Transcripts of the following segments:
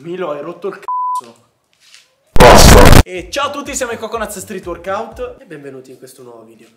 Milo, hai rotto il cazzo. Basta. E ciao a tutti, siamo in Coconut Street Workout. E benvenuti in questo nuovo video.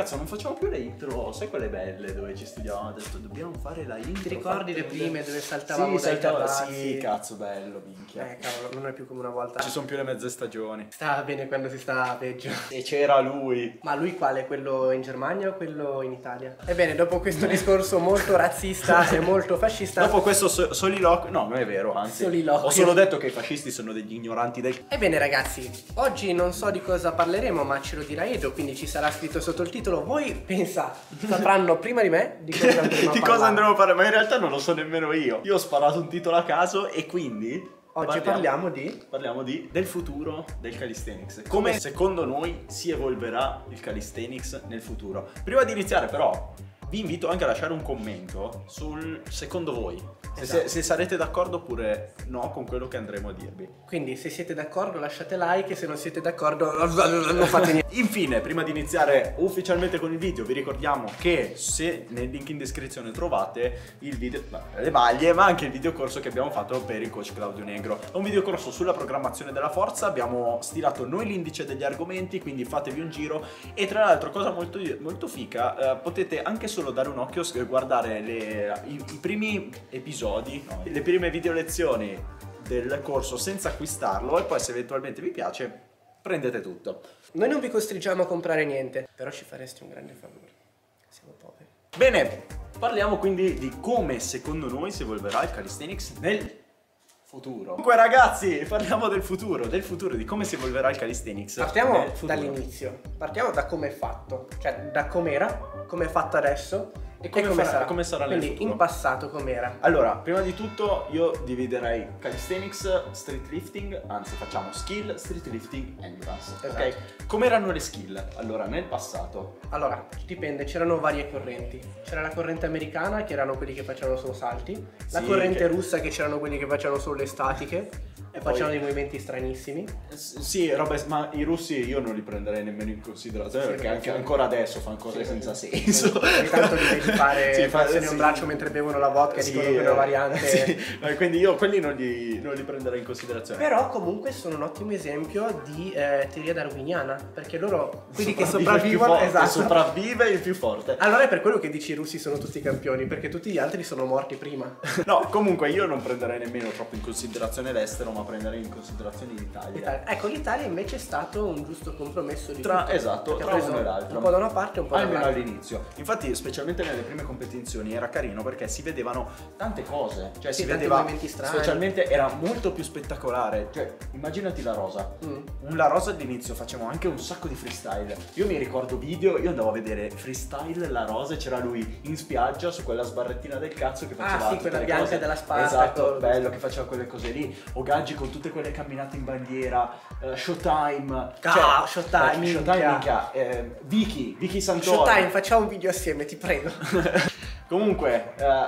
Cazzo, non facciamo più le intro, sai quelle belle dove ci studiavamo, adesso dobbiamo fare la intro. Ti ricordi le prime dove saltavamo sì, dai saltava-? Sì, cazzo, bello, minchia. Eh cavolo, non è più come una volta. Ci sono più le mezze stagioni. Stava bene quando si stava peggio. E c'era lui. Ma lui quale? Quello in Germania o quello in Italia? Ebbene, dopo questo discorso molto razzista e molto fascista. Dopo questo so- soliloquio, no, non è vero, anzi. Soliloquio. Ho solo detto che i fascisti sono degli ignoranti del Ebbene ragazzi, oggi non so di cosa parleremo, ma ce lo dirà Edo, quindi ci sarà scritto sotto il titolo. Voi pensa, sapranno prima di me di cosa andremo a di cosa andremo a parlare, ma in realtà non lo so nemmeno io. Io ho sparato un titolo a caso e quindi Oggi parliamo di... parliamo di del futuro del calisthenics. Come secondo noi si evolverà il calisthenics nel futuro. Prima di iniziare però vi invito anche a lasciare un commento sul secondo voi. Se, Esatto. se- se sarete d'accordo oppure no con quello che andremo a dirvi. Quindi se siete d'accordo lasciate like e se non siete d'accordo non fate niente. Infine, prima di iniziare ufficialmente con il video, vi ricordiamo che se nel link in descrizione trovate il video, le maglie, ma anche il videocorso che abbiamo fatto per il coach Claudio Negro. È un videocorso sulla programmazione della forza, abbiamo stilato noi l'indice degli argomenti, quindi fatevi un giro e tra l'altro cosa molto, molto fica, eh, potete anche solo dare un occhio, s- guardare le- i, i primi episodi, no, le prime video lezioni del corso senza acquistarlo e poi se eventualmente vi piace prendete tutto. Noi non vi costringiamo a comprare niente, però ci faresti un grande favore. Siamo poveri. Bene, parliamo quindi di come secondo noi si evolverà il calisthenics nel futuro. Comunque ragazzi, parliamo del futuro, del futuro, di come si evolverà il calisthenics. Partiamo dall'inizio. Partiamo da come è fatto. Cioè, da com'era, come è fatto adesso e come come, farà- sarà. come sarà nel Quindi futuro. in passato com'era. Allora, prima di tutto io dividerei calisthenics, street lifting, anzi facciamo skill, street lifting, endurance. Esatto. Ok? Come erano le skill? Allora, nel passato. Allora, dipende, c'erano varie correnti. C'era la corrente americana, che erano quelli che facevano solo salti, la Sì, corrente che- russa, che c'erano quelli che facevano solo le statiche e poi- facevano dei movimenti stranissimi. S- Sì, roba, ma i russi io non li prenderei nemmeno in considerazione Sì, perché anche sì. ancora adesso fanno cose senza senso. Ogni tanto li vedi fare Sì, fa- un sì. braccio mentre bevono la vodka e Sì, dicono che è una eh, variante. sì. Eh, quindi io quelli non li, non li prenderei in considerazione. Però comunque sono un ottimo esempio di eh, teoria darwiniana, perché loro, quelli che Sopravvive sopravvivono, forte, esatto. sopravvive il più forte. Allora è per quello che dici i russi sono tutti campioni, perché tutti gli altri sono morti prima. No, comunque io non prenderei nemmeno troppo in considerazione l'estero, ma prenderei in considerazione l'Italia. L'Italia- Ecco, l'Italia invece è stato un giusto compromesso di Tra- tutto, esatto, tra uno e l'altro. Un po' da una parte e un po' Almeno dall'altra. all'inizio. Infatti, specialmente nelle prime competizioni era carino perché si vedevano tante cose. Cioè, Sì, si vedeva. movimenti strani. Specialmente era molto più spettacolare. Cioè, immaginati la rosa. Mm. Un La Rosa all'inizio facevamo anche un sacco di freestyle. Io mi ricordo video, io andavo a vedere freestyle La Rosa e c'era lui in spiaggia su quella sbarrettina del cazzo che Ah, faceva sì, tutte quella bianca cose. della spada, Esatto, bello che faceva quelle cose lì. O Gaggi con tutte quelle camminate in bandiera, eh, Showtime. Ah, Showtime, eh. Showtime, minchia. eh, Vicky, Vicky Santoro. Showtime, facciamo un video assieme, ti prego. Comunque, eh,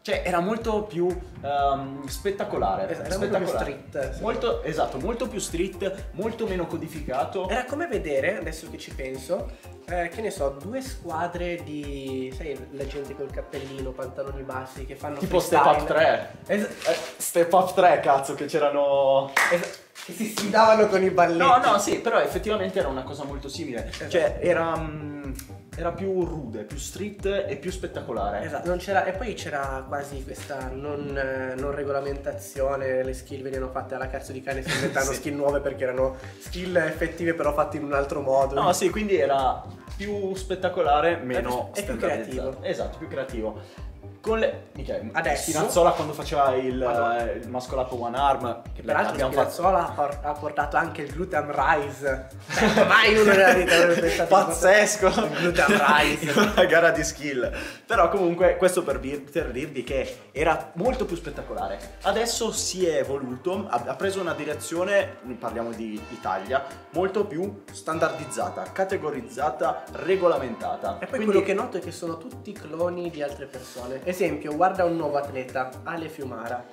cioè era molto più ehm, spettacolare. Esatto, era molto più spettacolare. street, sì. Molto, esatto, molto più street, molto meno codificato. Era come vedere, adesso che ci penso, eh, che ne so, due squadre di, sai, la gente col cappellino, pantaloni bassi che fanno Tipo Step freestyle. Up 3. Es- Eh, Step Up 3, cazzo, che c'erano. es- che si sfidavano con i balletti. No, no, sì, però effettivamente era una cosa molto simile. Esatto. Cioè, era. mm, era più rude, più street e più spettacolare. Esatto, non c'era, e poi c'era quasi questa non, eh, non regolamentazione, le skill venivano fatte alla cazzo di cane, si inventavano Sì. skill nuove perché erano skill effettive però fatte in un altro modo. No, sì, quindi era più spettacolare, meno È più standardizzato. creativo. Esatto, più creativo. Con le. Mica, Adesso- Spinazzola quando faceva il, Allora. eh, il muscle up one arm. Che peraltro abbiamo fatto- Spinazzola ha, por- ha portato anche il gluten rise. Mai uno nella vita avrebbe pensato Pazzesco! il gluten rise. Una gara di skill. Però comunque questo per, vir- per dirvi che era molto più spettacolare. Adesso si è evoluto, ha, ha preso una direzione, parliamo di Italia, molto più standardizzata, categorizzata, regolamentata. E poi Quindi- quello che noto è che sono tutti cloni di altre persone. Esempio, guarda un nuovo atleta, Ale Fiumara.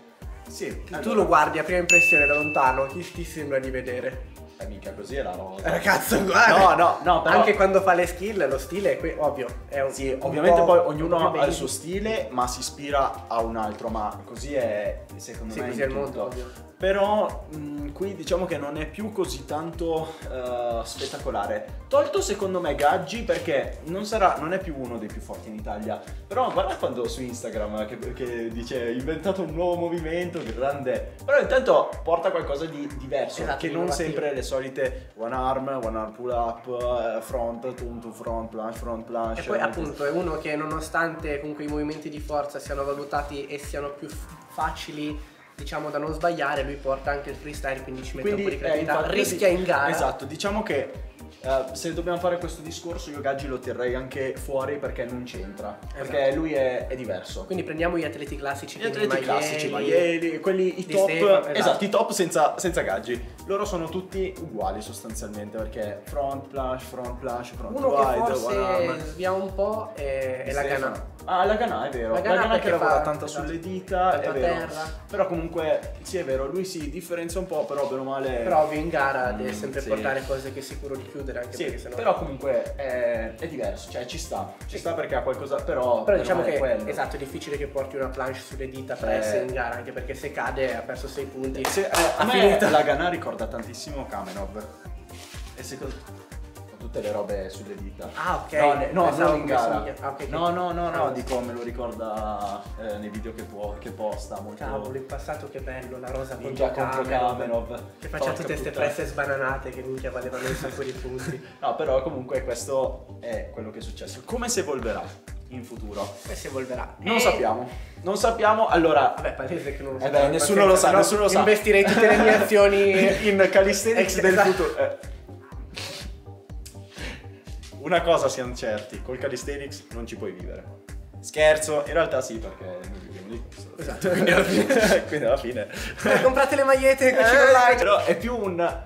Sì, Tu allora- lo guardi a prima impressione da lontano, chi ti sembra di vedere? Eh, mica così è la rosa. Eh, Ragazzo, guarda! No, no, no, però... Anche quando fa le skill, lo stile è que- ovvio. È un, Sì, un ovviamente po' poi ognuno ha il suo stile, ma si ispira a un altro, ma così è secondo Sì, me così è il mondo, ovvio. Però mh, qui diciamo che non è più così tanto eh, spettacolare. Tolto secondo me Gaggi perché non sarà, non è più uno dei più forti in Italia. Però guarda quando su Instagram che, che dice "Ho inventato un nuovo movimento, grande. Però intanto porta qualcosa di diverso, Esatto, che non sempre le solite one arm, one arm pull up, eh, front, tuntu, front, planche, front planche. E poi appunto è uno che nonostante comunque i movimenti di forza siano valutati e siano più facili diciamo da non sbagliare, lui porta anche il freestyle, quindi ci mette Quindi un po' di eh, creatività, infatti, rischia in gara. Esatto, diciamo che eh, se dobbiamo fare questo discorso io Gaggi lo terrei anche fuori perché non c'entra. Perché Esatto. lui è, è diverso. Quindi prendiamo gli atleti classici, Gli atleti Maieli, classici, Maieli, quelli i top, Stefano, esatto. esatto, i top senza, senza Gaggi. Loro sono tutti uguali sostanzialmente perché front plash, front plash, front Uno wide, che one forse arm. svia un po' è, è la. Gana. Ah, la Gana è vero. La Gana, che perché lavora fa- tanto esatto. sulle dita, è a vero. terra. Però comunque, sì è vero, lui si differenzia un po', però bene o male... Però ovvio in gara deve Mm, sempre sì. portare cose che sicuro di chiudere anche Sì, perché sennò... però comunque è, è diverso, cioè ci sta, ci sta perché ha qualcosa, però... Però diciamo è che quello. esatto, è difficile che porti una planche sulle dita per Eh. essere in gara, anche perché se cade ha perso 6 punti. Se- eh, a me finito. la Gana ricorda tantissimo Kamenov. E secondo... tutte le robe sulle dita. Ah, ok. No, ne- no, non in gara. ah, ok, no, no, no, no, Ah. dico me lo ricorda eh, nei video che, può- che posta molto... Cavolo, in passato che bello, la rosa Ninja contro Kamenov. Che faccia tutte queste presse sbananate che minchia valevano un sacco di punti. No, però comunque questo è quello che è successo. Come si evolverà in futuro? E si evolverà. Non Eh, sappiamo. Non sappiamo. Allora, Vabbè, palese che non lo Eh sappiamo, beh, nessuno lo sa, nessuno lo sa. Investirei tutte le mie azioni in calisthenics del Esatto. futuro. eh. Una cosa siamo certi, col calisthenics non ci puoi vivere. Scherzo, in realtà sì, perché noi viviamo di questo. Esatto, quindi alla fine- Quindi alla fine. Eh, comprate le magliette con Eh, online. però è più un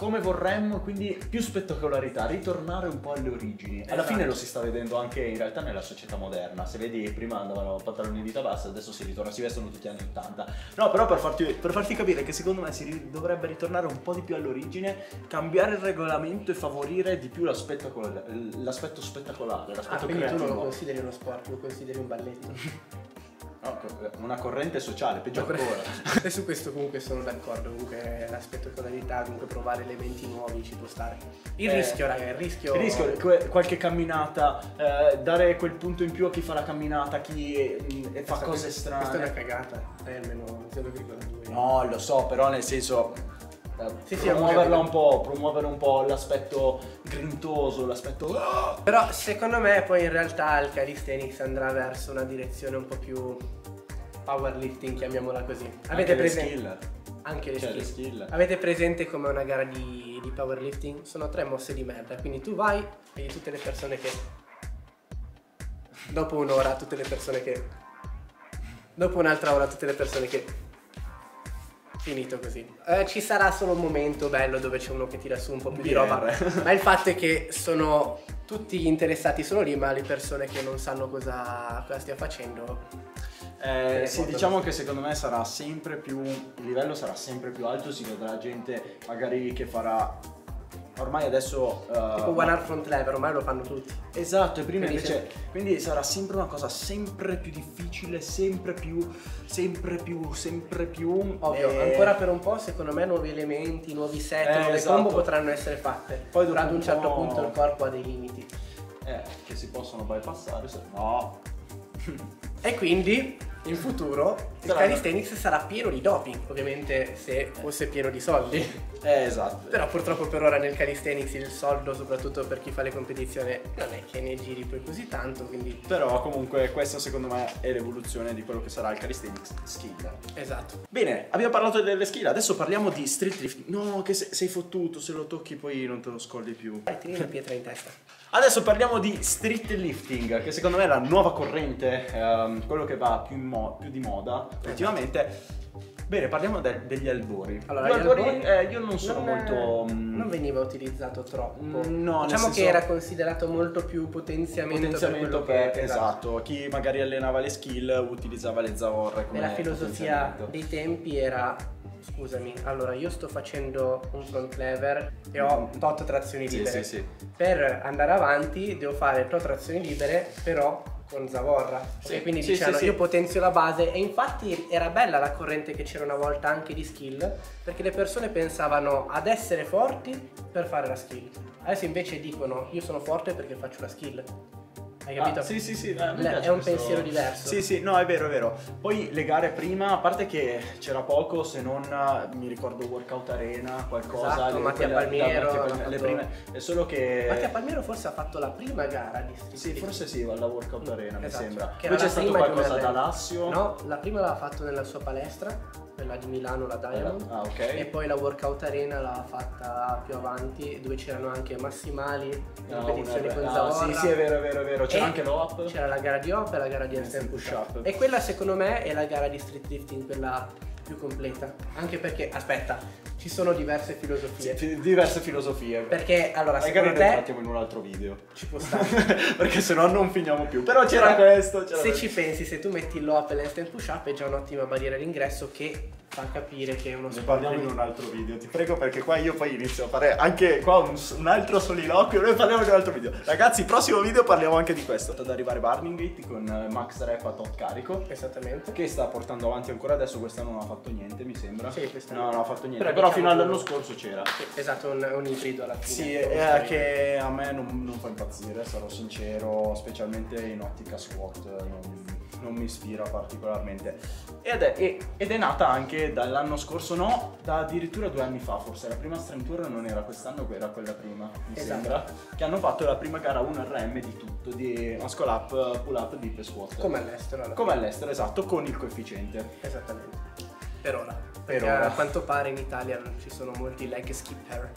come vorremmo, quindi più spettacolarità, ritornare un po' alle origini. Alla Esatto. fine lo si sta vedendo anche in realtà nella società moderna. Se vedi, prima andavano pantaloni di tabassa, adesso si ritorna, si vestono tutti gli anni 80. No, però per farti, per farti capire che secondo me si ri- dovrebbe ritornare un po' di più all'origine, cambiare il regolamento e favorire di più l'aspetto, l'aspetto spettacolare, Ah, l'aspetto quindi tu non lo creativo. consideri uno sport, lo consideri un balletto. No, una corrente sociale, peggio ancora. E su questo comunque sono d'accordo, comunque la spettacolarità, comunque provare elementi nuovi ci può stare. Il Eh, rischio, raga, il rischio... Il rischio, que- qualche camminata, eh, dare quel punto in più a chi fa la camminata, a chi eh, mm, fa cose Questa è una strane. cagata, eh, almeno 0,2. No, lo so, però nel senso eh, Sì, sì, promuoverla un po', promuovere un po' l'aspetto grintoso, l'aspetto! Però secondo me poi in realtà il calisthenics andrà verso una direzione un po' più powerlifting, chiamiamola così. Avete Anche le presente? skill. Anche le Cioè, skill. le skill. Avete presente come una gara di, di powerlifting? Sono tre mosse di merda, quindi tu vai e tutte le persone che... Dopo un'ora tutte le persone che... Dopo un'altra ora tutte le persone che... Finito così. Eh, ci sarà solo un momento bello dove c'è uno che tira su un po' più di BR. roba. Ma il fatto è che sono tutti interessati solo lì, ma le persone che non sanno cosa, cosa stia facendo. Eh, Eh, sì, diciamo che secondo me sarà sempre più. Il livello sarà sempre più alto. Si vedrà gente magari che farà. Ormai adesso. eh, Tipo one arm front lever, ormai lo fanno tutti. Esatto, e prima Quindi invece. Quindi sarà sempre una cosa sempre più difficile, sempre più. Sempre più, sempre più. Ovvio, eh, ancora per un po' secondo me nuovi elementi, nuovi set, Eh, nuove esatto. combo potranno essere fatte. Poi Poi dopo ad un un certo po'- punto il corpo ha dei limiti. Eh, che si possono bypassare. se- No. E quindi in futuro il calisthenics sarà pieno di doping, ovviamente se fosse pieno di soldi. Eh, esatto. Però purtroppo per ora nel calisthenics il soldo, soprattutto per chi fa le competizioni, non è che ne giri poi così tanto, quindi Però comunque questa secondo me è l'evoluzione di quello che sarà il calisthenics skill. esatto. Bene, abbiamo parlato delle skill, adesso parliamo di street lifting. No, che se- sei fottuto, se lo tocchi poi non te lo scolli più. Vai, tieni la pietra in testa. Adesso parliamo di street lifting, che secondo me è la nuova corrente, ehm, quello che va più, in mo- più di moda ultimamente. Bene, parliamo de- degli albori. Allora, Gli albori, albori eh, io non sono non è- molto... mm, Non veniva utilizzato troppo. Mm, no, diciamo senso- che era considerato molto più potenziamento, potenziamento per, per, esatto, chi magari allenava le skill utilizzava le zavorre come E la filosofia dei tempi era scusami, allora io sto facendo un front lever e ho tot trazioni Sì, libere. sì, sì. Per andare avanti devo fare tot trazioni libere, però con zavorra. Sì, e quindi sì, dicevano sì. io potenzio la base e infatti era bella la corrente che c'era una volta anche di skill, perché le persone pensavano ad essere forti per fare la skill. Adesso invece dicono io sono forte perché faccio la skill. Hai capito? Ah, sì, sì, sì, eh, mi Le- è un questo- pensiero diverso. Sì, sì, no, è vero, è vero. Poi le gare prima, a parte che c'era poco, se non eh, mi ricordo Workout Arena, qualcosa. Esatto, le- Mattia quelle- Palmiero, da Mattia Palmiero, le fatto- prime. È solo che. Mattia Palmiero forse ha fatto la prima gara di street Sì, forse sì, alla Workout Arena, mi Esatto, sembra. che Poi era c'è la stato qualcosa da. Lassio. No, la prima l'ha fatto nella sua palestra, quella di Milano, la Diamond. Ah, ok. E poi la workout arena l'ha fatta più avanti, dove c'erano anche massimali, Ah, competizioni una- con ah. Sì, sì, è vero, è vero, è vero. E anche l'OP. C'era la gara di hop e la gara di Handstand handstand push push-up. up. E quella secondo me è la gara di street lifting, quella più completa. Anche perché, aspetta, ci sono diverse filosofie. Fi- diverse filosofie. Perché allora, Magari secondo ne te trattiamo in un altro video. ci può stare. Perché sennò non finiamo più. Però c'era Però, questo. C'era Se questo. ci pensi, se tu metti l'op e l'handstand push up è già un'ottima barriera d'ingresso che fa capire che è uno Ne sport parliamo in un altro video, ti prego perché qua io poi inizio a fare anche qua un, un altro soliloquio, noi parliamo di un altro video. Ragazzi, prossimo video parliamo anche di questo. Ad arrivare Burning Gate con eh, Max Rap a tot carico. Esattamente. Che sta portando avanti ancora adesso, quest'anno non ha fatto niente, mi sembra. Sì, quest'anno. No, non ha fatto niente. Però Però, diciamo fino all'anno scorso c'era. Sì, esatto, un, un ibrido alla fine. Sì, Come è stavi- che a me non, non fa impazzire, sarò sincero, specialmente in ottica squat, non, non mi ispira particolarmente. Ed è, ed è nata anche dall'anno scorso, no, da addirittura due anni fa, forse la prima Stream Tour non era quest'anno, era quella prima, mi Esatto. sembra, che hanno fatto la prima gara 1RM di tutto, di muscle up, pull up, dip e squat. Come all'estero. alla Come all'estero, esatto, con il coefficiente. Esattamente. Per ora. Perché ora. a quanto pare in Italia non ci sono molti leg skipper.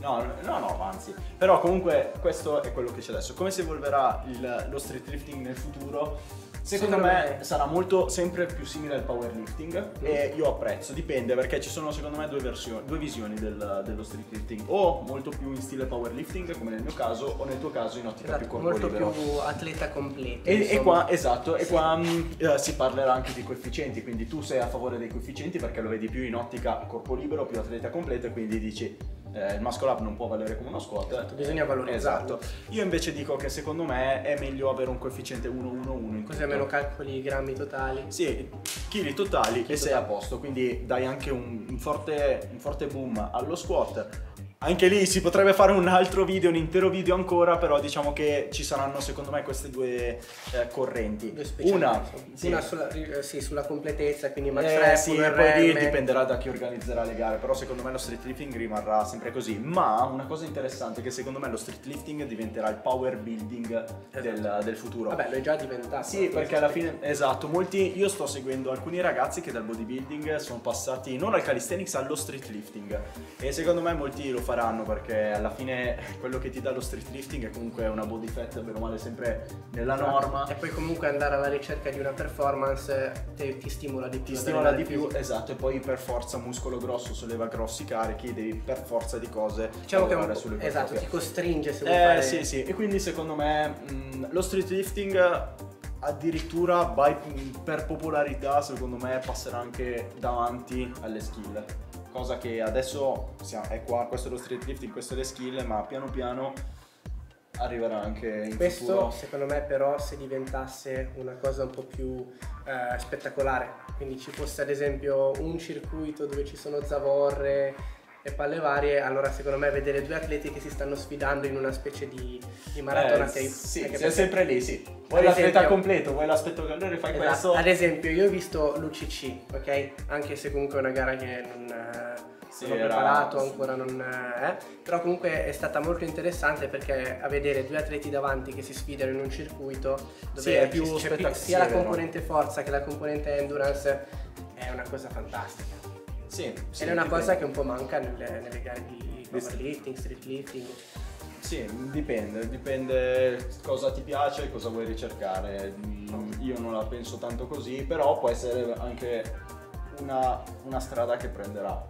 No, no, no, anzi. Però comunque questo è quello che c'è adesso. Come si evolverà il- lo street lifting nel futuro? Secondo, Secondo me, me- sarà molto sempre più simile al powerlifting e io apprezzo, dipende perché ci sono secondo me due versioni, due visioni del- dello street lifting, o molto più in stile powerlifting come nel mio caso o nel tuo caso in ottica più Esatto, corpo molto libero. più atleta completo. E, e qua, esatto, e Sì. qua mh, eh, si parlerà anche di coefficienti, quindi tu sei a favore dei coefficienti perché lo vedi più in ottica corpo libero, più atleta completo e quindi dici eh, il muscle up non può valere come uno squat. Esatto, bisogna valorizzarlo. Esatto. Io invece dico che secondo me è meglio avere un coefficiente 1-1-1 in Così almeno calcoli i grammi totali. Sì, chili totali e Chili sei a totali. posto, quindi dai anche un, un forte, un forte boom allo squat. Anche lì si potrebbe fare un altro video, un intero video ancora, però diciamo che ci saranno secondo me queste due eh, correnti. Due Una, sì. Una sulla, eh, sì, sulla completezza, quindi max Eh, rep, sì, poi lì dipenderà da chi organizzerà le gare, però secondo me lo street lifting rimarrà sempre così. Ma una cosa interessante è che secondo me lo street lifting diventerà il power building del, del futuro. Vabbè, lo è già diventato. Sì, perché alla fine, esatto, molti, io sto seguendo alcuni ragazzi che dal bodybuilding sono passati non al calisthenics, allo street lifting e secondo me molti lo faranno perché alla fine quello che ti dà lo street lifting è comunque una body fat, bene o male, sempre nella norma. E poi comunque andare alla ricerca di una performance te- ti stimola di più. Ti stimola di più, fisico. esatto, e poi per forza muscolo grosso solleva grossi carichi, devi per forza di cose Diciamo che un sulle esatto, ipertrofie. ti costringe se vuoi Eh fare... sì sì, e quindi secondo me mh, lo street lifting addirittura by- per popolarità secondo me passerà anche davanti alle skill. Cosa che adesso siamo- è qua, questo è lo street lifting, questo è le skill, ma piano piano arriverà anche in Questo futuro. secondo me però se diventasse una cosa un po' più eh, spettacolare, quindi ci fosse ad esempio un circuito dove ci sono zavorre e palle varie, allora secondo me vedere due atleti che si stanno sfidando in una specie di, di maratona Eh, che sì, sei perché- sempre lì, sì. Vuoi l'atleta completo, vuoi l'aspetto calore, fai Esatto. questo. Ad esempio, io ho visto l'UCC, ok? Anche se comunque è una gara che non, eh, Sì, non ho preparato, ancora non è. Però comunque è stata molto interessante perché a vedere due atleti davanti che si sfidano in un circuito dove Sì, è più c'è spettac- sia sì, la componente forza che la componente endurance è una cosa fantastica. Sì, sì, Ed è una cosa che un po' manca nelle, nelle gare di powerlifting, street lifting. Sì, dipende, dipende cosa ti piace, cosa vuoi ricercare. Mm, Io non la penso tanto così, però può essere anche una, una strada che prenderà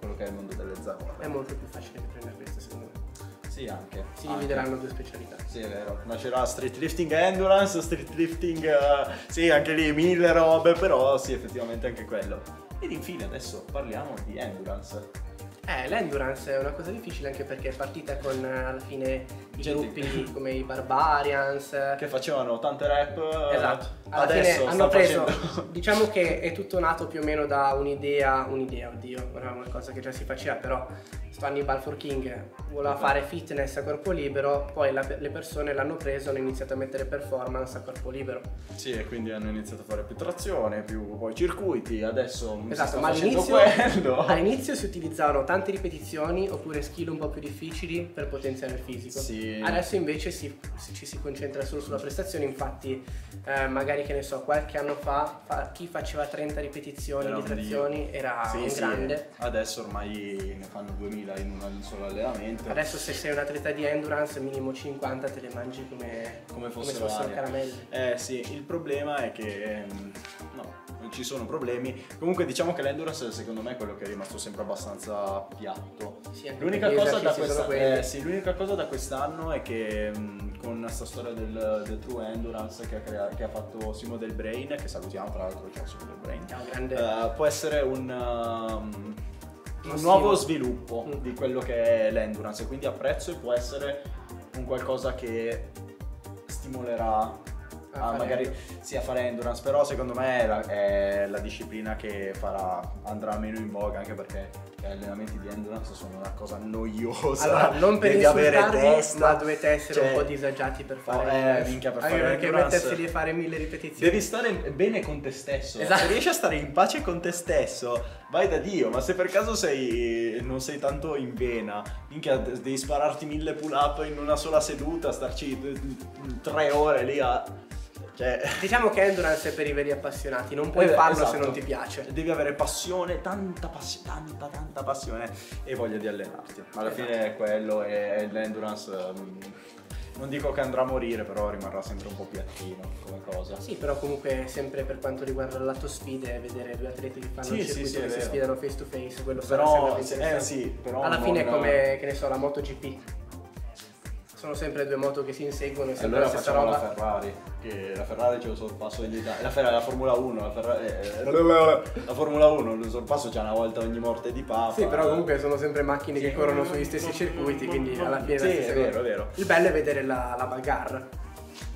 quello che è il mondo delle È zavorre. molto più facile che prendere questa secondo me. Sì, anche. Si anche. divideranno due specialità. Sì, è vero. Nascerà street lifting e endurance, street lifting, eh, sì, anche lì mille robe, però sì, effettivamente anche quello. Ed infine adesso parliamo di endurance. Eh, l'endurance è una cosa difficile anche perché è partita con eh, alla fine gruppi come i Barbarians. Che facevano tante rap. eh, Esatto. Alla adesso hanno preso, facendo- diciamo che è tutto nato più o meno da un'idea, un'idea, oddio, è una cosa che già si faceva, però sto Hannibal for King voleva Esatto. fare fitness a corpo libero, poi la- le persone l'hanno preso hanno iniziato a mettere performance a corpo libero. Sì, e quindi hanno iniziato a fare più trazione, più poi circuiti, adesso Esatto, ma all'inizio, all'inizio si utilizzavano tante ripetizioni oppure skill un po' più difficili per potenziare il fisico. Sì. Adesso invece si- ci si concentra solo sulla prestazione, infatti eh, magari che ne so, qualche anno fa, fa- chi faceva 30 ripetizioni Era di un trazioni era Sì, un sì, grande. Adesso ormai ne fanno 2000 in un solo allenamento. Adesso se sei un atleta di endurance minimo 50 te le mangi come, come come fossero, se fossero caramelle. Eh sì, il problema è che mm, no, non ci sono problemi. Comunque diciamo che l'endurance secondo me è quello che è rimasto sempre abbastanza piatto. Sì, L'unica cosa, da eh, sì, l'unica cosa da quest'anno è che mm, con questa storia del, del True Endurance che ha, crea- che ha fatto Simo del Brain, che salutiamo tra l'altro, ciao Simo del Brain, Ciao, grande. eh, può essere un, um, un nuovo sviluppo Mm. di quello che è l'endurance, quindi apprezzo e può essere un qualcosa che stimolerà A magari sì, a fare endurance, però secondo me è la, è la disciplina che farà, andrà meno in voga anche perché gli allenamenti di endurance sono una cosa noiosa. Allora, non per devi avere testa, ma dovete essere cioè, un po' disagiati per fare eh, minchia, per fare perché endurance. mettersi lì a fare mille ripetizioni. Devi stare bene con te stesso. Esatto. Se riesci a stare in pace con te stesso, vai da Dio. Ma se per caso sei, non sei tanto in vena, minchia, devi spararti mille pull up in una sola seduta, starci eh, tre ore lì a. Cioè. Diciamo che endurance è per i veri appassionati, non puoi Eh, farlo se esatto. non ti piace. Devi avere passione, tanta passione, tanta, tanta passione e voglia di allenarti. Ma alla Esatto. fine è quello e l'endurance. mm, Non dico che andrà a morire, però rimarrà sempre un po' piattino come cosa. Sì, però comunque sempre per quanto riguarda il lato sfide, vedere due atleti che fanno Sì, il sì, circuito sì, è che si sfidano face to face, quello sarà Però, sempre più sì, eh sì, però Alla fine è come, che ne so, la MotoGP. Sono sempre due moto che si inseguono e sempre Allora la stessa facciamo la roba. Ferrari, che la Ferrari c'è lo sorpasso in Italia. La, Ferrari, la Formula 1, la, Ferrari, eh, la Formula 1, il sorpasso c'è una volta ogni morte di papa. Sì, però comunque sono sempre macchine Sì. che corrono sugli stessi circuiti, quindi alla fine Sì, è vero, è vero. Il bello è vedere la, la bagarre.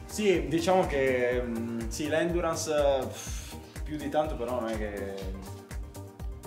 Sì, diciamo che mm, sì, l'endurance eh, pff, più di tanto però non è che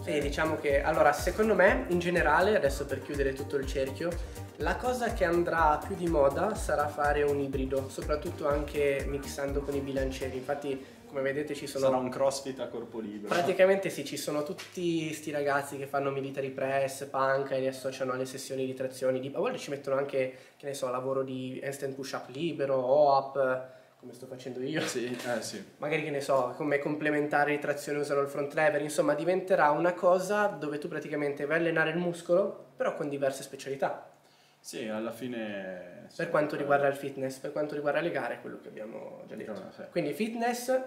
Sì, diciamo che allora, secondo me, in generale, adesso per chiudere tutto il cerchio, la cosa che andrà più di moda sarà fare un ibrido, soprattutto anche mixando con i bilancieri. Infatti, come vedete, ci sono sarà un crossfit a corpo libero. Praticamente sì, ci sono tutti sti ragazzi che fanno military press, panca e li associano alle sessioni di trazioni. Di... A volte ci mettono anche, che ne so, lavoro di handstand push-up libero, OAP, come sto facendo io. Sì, eh sì. Magari che ne so, come complementare di trazione usano il front lever, insomma diventerà una cosa dove tu praticamente vai a allenare il muscolo, però con diverse specialità. Sì, alla fine sì, Per quanto riguarda il fitness, per quanto riguarda le gare, è quello che abbiamo già detto. Sì. Quindi fitness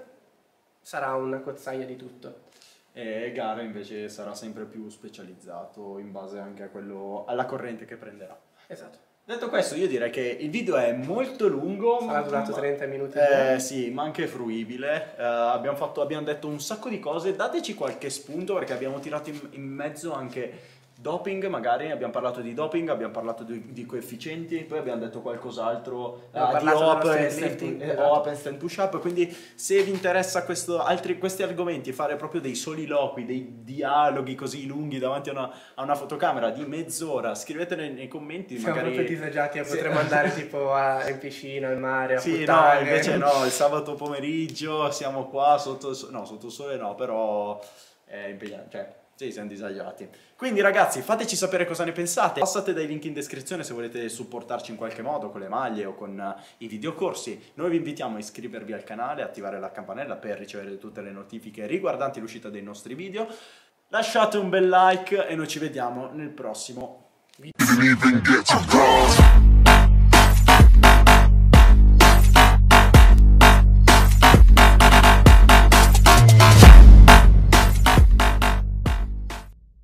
sarà una cozzaia di tutto. E gara invece sarà sempre più specializzato in base anche a quello alla corrente che prenderà. Esatto. Detto questo, io direi che il video è molto lungo. Sarà ma- durato ma- 30 minuti. Eh, sì, ma anche fruibile. Eh, abbiamo, fatto- abbiamo detto un sacco di cose. Dateci qualche spunto perché abbiamo tirato in, in mezzo anche doping, magari. Abbiamo parlato di doping, abbiamo parlato di, di coefficienti, poi abbiamo detto qualcos'altro ah, di e strength stand, push up. Quindi, se vi interessa questo- altri- questi argomenti, fare proprio dei soliloqui, dei dialoghi così lunghi davanti a una, a una fotocamera di mezz'ora, scrivetene nei commenti. Siamo magari... proprio disagiati, Sì. potremmo andare tipo a- in piscina, al mare, a Sì, no, puttane. invece no, il sabato pomeriggio siamo qua sotto no, sotto il sole no, però è impegnante, cioè, sì, siamo disagiati. Quindi ragazzi, fateci sapere cosa ne pensate, passate dai link in descrizione se volete supportarci in qualche modo con le maglie o con eh, i videocorsi. Noi vi invitiamo a iscrivervi al canale, attivare la campanella per ricevere tutte le notifiche riguardanti l'uscita dei nostri video. Lasciate un bel like e noi ci vediamo nel prossimo Didn't